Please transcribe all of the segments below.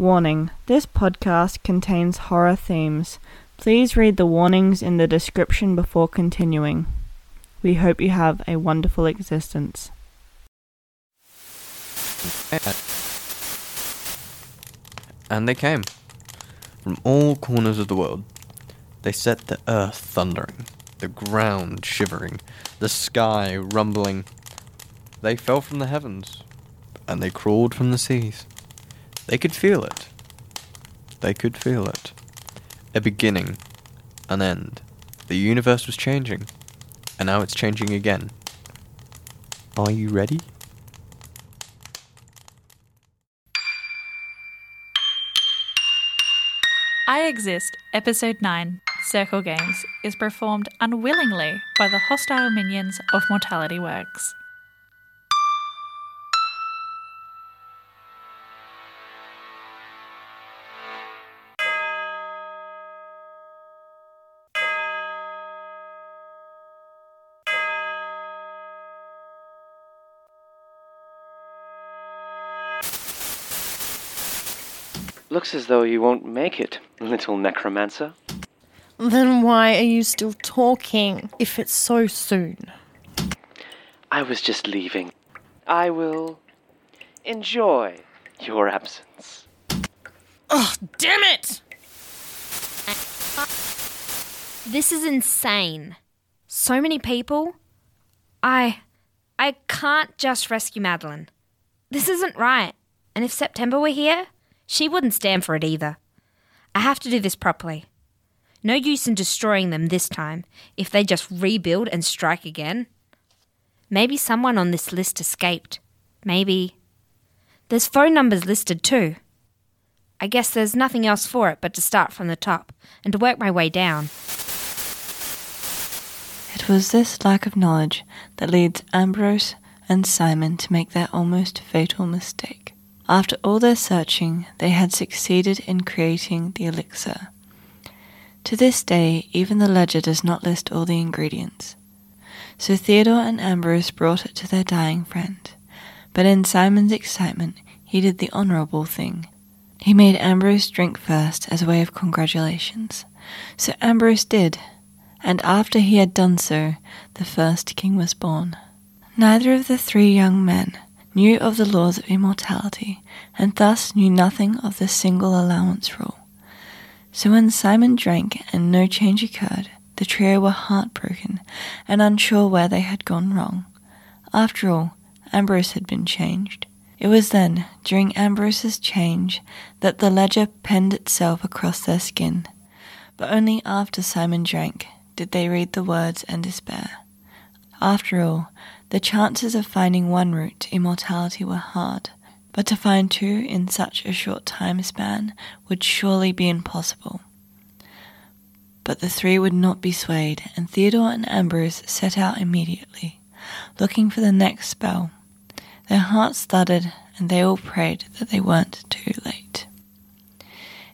Warning this podcast contains horror themes. Please read the warnings in the description before continuing. We hope you have a wonderful existence. And they came from all corners of the world. They set the earth thundering, the ground shivering, the sky rumbling. They fell from the heavens, and they crawled from the seas. They could feel it. They could feel it. A beginning, an end. The universe was changing, and now it's changing again. Are you ready? I Exist, Episode 9, Circle Games, is performed unwillingly by the hostile minions of Mortality Works. Looks as though you won't make it, little necromancer. Then why are you still talking if it's so soon? I was just leaving. I will enjoy your absence. Oh, damn it! This is insane. So many people. I. I can't just rescue Madeline. This isn't right. And if September were here, she wouldn't stand for it either. I have to do this properly. No use in destroying them this time if they just rebuild and strike again. Maybe someone on this list escaped. Maybe. There's phone numbers listed too. I guess there's nothing else for it but to start from the top and to work my way down. It was this lack of knowledge that leads Ambrose and Simon to make their almost fatal mistake. After all their searching, they had succeeded in creating the elixir. To this day, even the ledger does not list all the ingredients. So Theodore and Ambrose brought it to their dying friend. But in Simon's excitement, he did the honourable thing. He made Ambrose drink first as a way of congratulations. So Ambrose did, and after he had done so, the first king was born. Neither of the three young men knew of the laws of immortality, and thus knew nothing of the single allowance rule. So when Simon drank and no change occurred, the trio were heartbroken and unsure where they had gone wrong. After all, Ambrose had been changed. It was then, during Ambrose's change, that the ledger penned itself across their skin. But only after Simon drank did they read the words and despair. After all, the chances of finding one route to immortality were hard, but to find two in such a short time span would surely be impossible. But the three would not be swayed, and Theodore and Ambrose set out immediately, looking for the next spell. Their hearts thudded, and they all prayed that they weren't too late.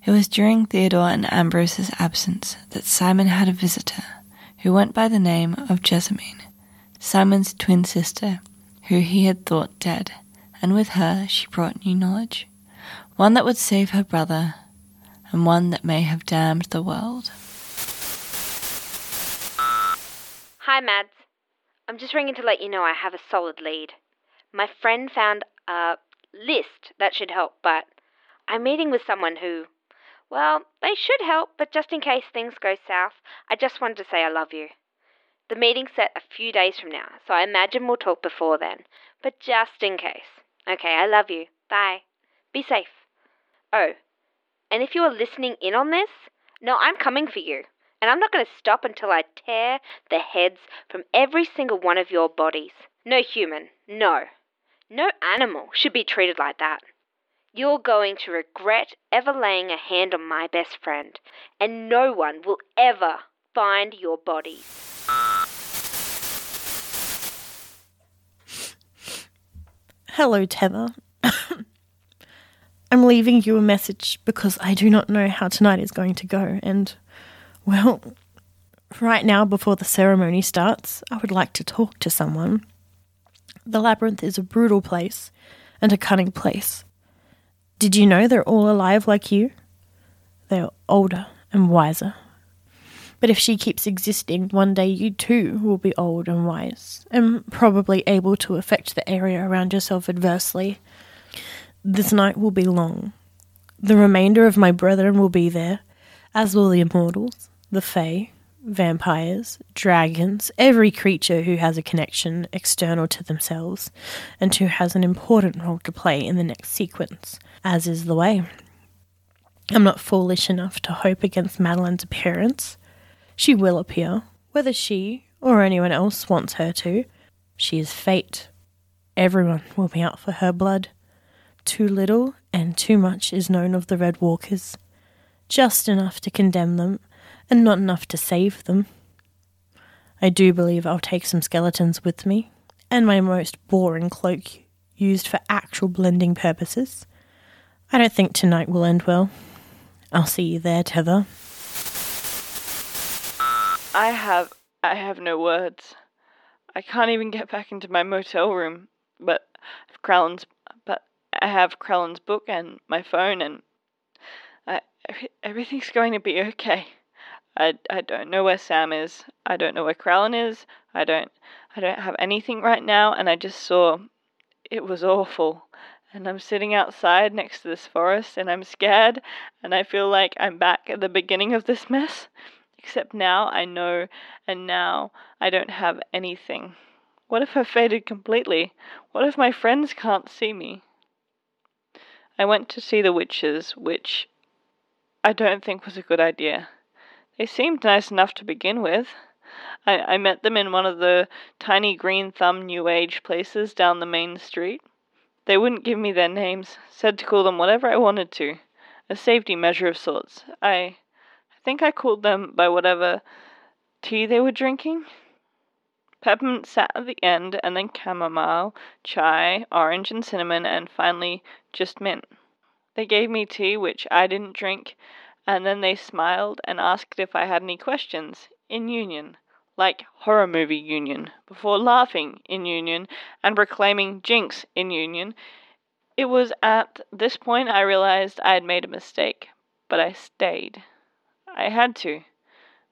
It was during Theodore and Ambrose's absence that Simon had a visitor who went by the name of Jessamine. Simon's twin sister, who he had thought dead, and with her she brought new knowledge, one that would save her brother, and one that may have damned the world. Hi, Mads. I'm just ringing to let you know I have a solid lead. My friend found a list that should help, but I'm meeting with someone who, well, they should help, but just in case things go south, I just wanted to say I love you. The meeting's set a few days from now, so I imagine we'll talk before then. But just in case. Okay, I love you. Bye. Be safe. Oh, and if you are listening in on this, no, I'm coming for you. And I'm not going to stop until I tear the heads from every single one of your bodies. No human, no. No animal should be treated like that. You're going to regret ever laying a hand on my best friend, and no one will ever find your bodies. Hello, Tether. I'm leaving you a message because I do not know how tonight is going to go, and, well, right now, before the ceremony starts, I would like to talk to someone. The labyrinth is a brutal place and a cunning place. Did you know they're all alive like you? They're older and wiser. But if she keeps existing, one day you too will be old and wise, and probably able to affect the area around yourself adversely. This night will be long. The remainder of my brethren will be there, as will the immortals, the fae, vampires, dragons, every creature who has a connection external to themselves, and who has an important role to play in the next sequence, as is the way. I'm not foolish enough to hope against Madeline's appearance. She will appear, whether she or anyone else wants her to. She is fate. Everyone will be out for her blood. Too little and too much is known of the Red Walkers. Just enough to condemn them, and not enough to save them. I do believe I'll take some skeletons with me, and my most boring cloak used for actual blending purposes. I don't think tonight will end well. I'll see you there, Tether. I have I have no words. I can't even get back into my motel room, but Krellin's but I have Krellin's book and my phone and I everything's going to be okay. I, I don't know where Sam is. I don't know where Krellin is. I don't I don't have anything right now and I just saw it was awful. And I'm sitting outside next to this forest and I'm scared and I feel like I'm back at the beginning of this mess. Except now I know, and now I don't have anything. What if I've faded completely? What if my friends can't see me? I went to see the witches, which I don't think was a good idea. They seemed nice enough to begin with. I, I met them in one of the tiny green thumb new age places down the main street. They wouldn't give me their names, said to call them whatever I wanted to. A safety measure of sorts. I think I called them by whatever tea they were drinking. Peppermint sat at the end, and then chamomile, chai, orange, and cinnamon, and finally just mint. They gave me tea, which I didn't drink, and then they smiled and asked if I had any questions, in union, like horror movie union, before laughing in union and proclaiming jinx in union. It was at this point I realized I had made a mistake, but I stayed. I had to.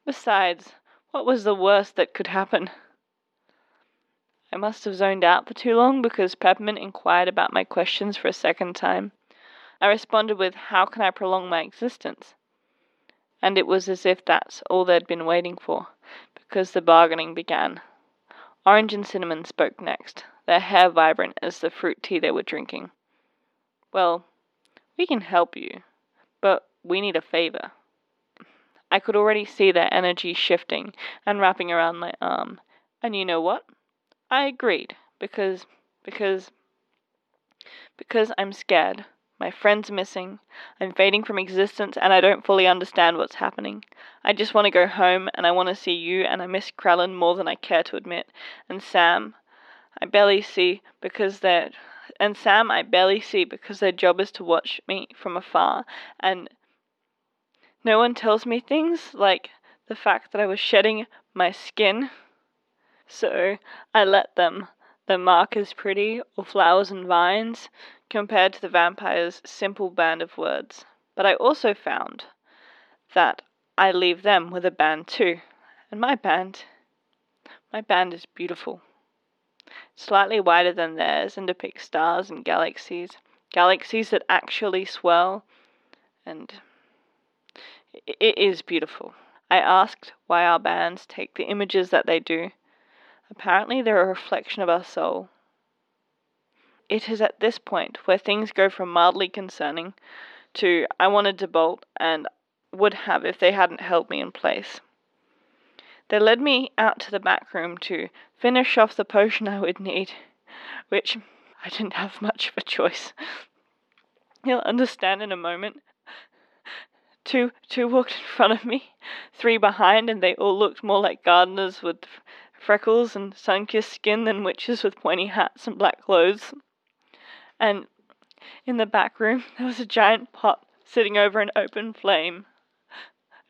Besides, what was the worst that could happen? I must have zoned out for too long because Peppermint inquired about my questions for a second time. I responded with, How can I prolong my existence? And it was as if that's all they'd been waiting for, because the bargaining began. Orange and Cinnamon spoke next, their hair vibrant as the fruit tea they were drinking. Well, we can help you, but we need a favor. I could already see their energy shifting and wrapping around my arm. And you know what? I agreed because because because I'm scared. My friend's missing. I'm fading from existence and I don't fully understand what's happening. I just want to go home and I want to see you and I miss Krellin more than I care to admit. And Sam, I barely see because they're and Sam I barely see because their job is to watch me from afar and no one tells me things like the fact that I was shedding my skin. So I let them. The mark is pretty, or flowers and vines, compared to the vampire's simple band of words. But I also found that I leave them with a band too. And my band, my band is beautiful. Slightly wider than theirs and depicts stars and galaxies. Galaxies that actually swirl and it is beautiful. I asked why our bands take the images that they do. Apparently, they're a reflection of our soul. It is at this point where things go from mildly concerning to I wanted to bolt and would have if they hadn't held me in place. They led me out to the back room to finish off the potion I would need, which I didn't have much of a choice. You'll understand in a moment. Two two walked in front of me, three behind, and they all looked more like gardeners with freckles and sun-kissed skin than witches with pointy hats and black clothes. And in the back room there was a giant pot sitting over an open flame.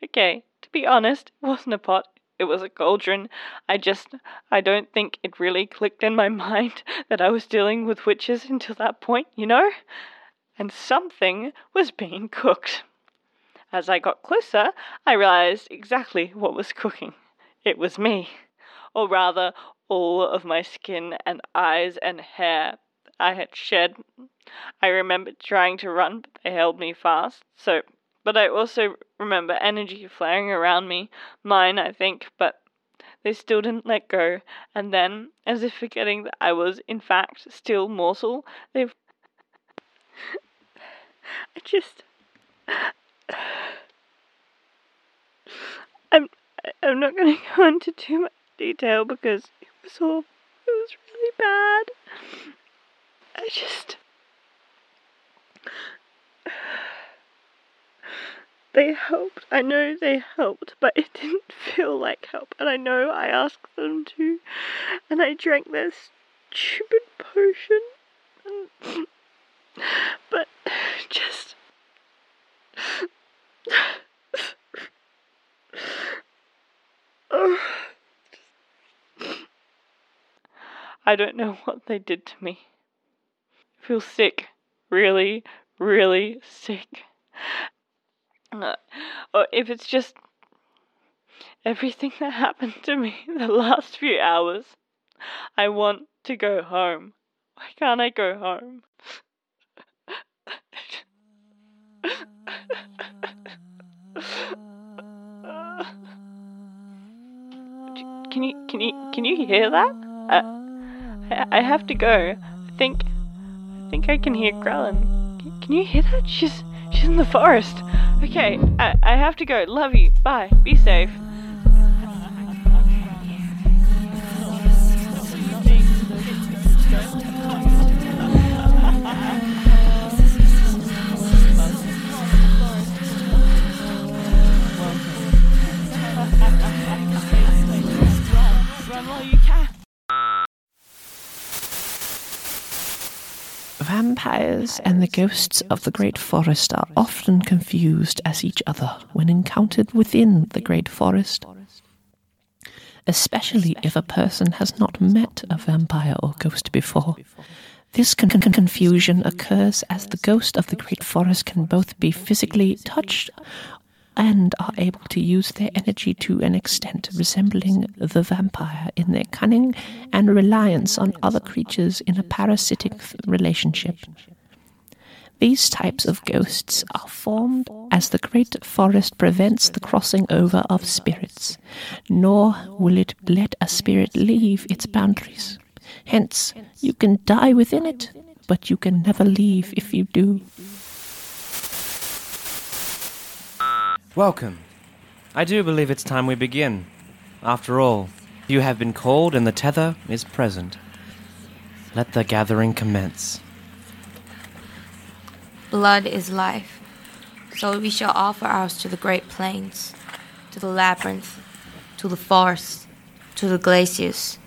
Okay, to be honest, it wasn't a pot, it was a cauldron. I just, I don't think it really clicked in my mind that I was dealing with witches until that point, you know? and something was being cooked. As I got closer, I realized exactly what was cooking. It was me. Or rather, all of my skin and eyes and hair I had shed. I remember trying to run, but they held me fast. So, but I also remember energy flaring around me, mine, I think, but they still didn't let go. And then, as if forgetting that I was, in fact, still mortal, they. I just. I'm. I'm not going to go into too much detail because it was all. It was really bad. I just. They helped. I know they helped, but it didn't feel like help. And I know I asked them to. And I drank their stupid potion. I don't know what they did to me. I feel sick. Really, really sick. Uh, or if it's just everything that happened to me the last few hours, I want to go home. Why can't I go home? Can you can you can you hear that? Uh, I, I have to go. I think I think I can hear. Can, can you hear that? She's she's in the forest. Okay, I, I have to go. Love you. Bye. Be safe. Vampires and the ghosts of the Great Forest are often confused as each other when encountered within the Great Forest. Especially if a person has not met a vampire or ghost before. This con- con- confusion occurs as the ghost of the Great Forest can both be physically touched and are able to use their energy to an extent resembling the vampire in their cunning and reliance on other creatures in a parasitic relationship. These types of ghosts are formed as the great forest prevents the crossing over of spirits, nor will it let a spirit leave its boundaries. Hence, you can die within it, but you can never leave if you do. Welcome. I do believe it's time we begin. After all, you have been called and the tether is present. Let the gathering commence. Blood is life, so we shall offer ours to the great plains, to the labyrinth, to the forests, to the glaciers.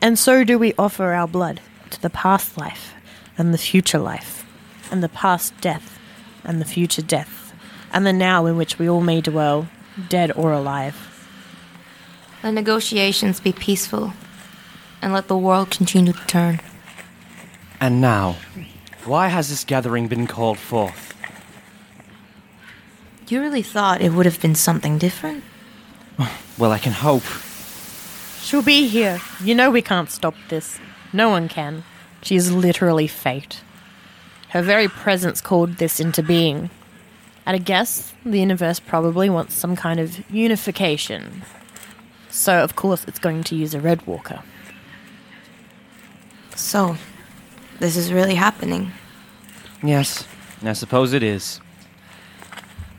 And so do we offer our blood to the past life and the future life, and the past death and the future death, and the now in which we all may dwell, dead or alive. Let negotiations be peaceful, and let the world continue to turn. And now, why has this gathering been called forth? You really thought it would have been something different? Well, I can hope. She'll be here. You know we can't stop this. No one can. She is literally fate. Her very presence called this into being. At a guess, the universe probably wants some kind of unification. So, of course, it's going to use a Red Walker. So, this is really happening. Yes, I suppose it is.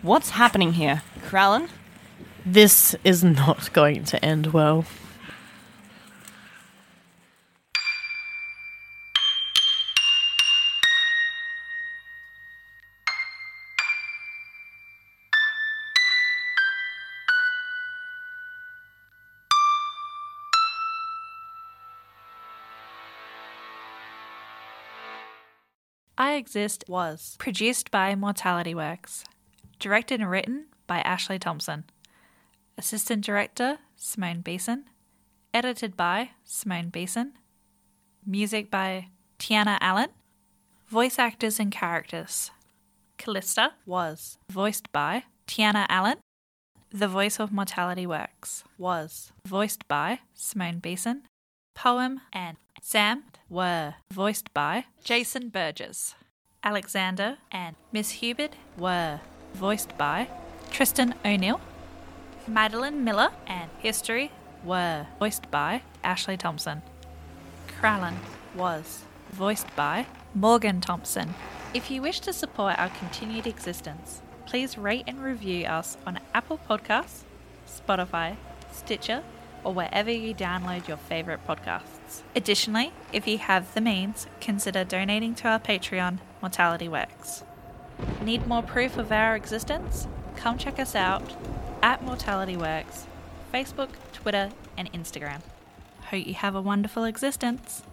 What's happening here? Kralin? This is not going to end well. I Exist was produced by Mortality Works, directed and written by Ashley Thompson, assistant director Simone Beeson, edited by Simone Beeson, music by Tiana Allen, Voice actors and characters Callista was voiced by Tiana Allen. The voice of Mortality Works was voiced by Simone Beeson. Poem and Sam were voiced by Jason Burgess. Alexander and Miss Hubert were voiced by Tristan O'Neill. Madeline Miller and History were voiced by Ashley Thompson. Krallen was voiced by Morgan Thompson. If you wish to support our continued existence, please rate and review us on Apple Podcasts, Spotify, Stitcher, or wherever you download your favorite podcasts. Additionally, if you have the means, consider donating to our Patreon, Mortality Works. Need more proof of our existence? Come check us out at Mortality Works, Facebook, Twitter, and Instagram. Hope you have a wonderful existence.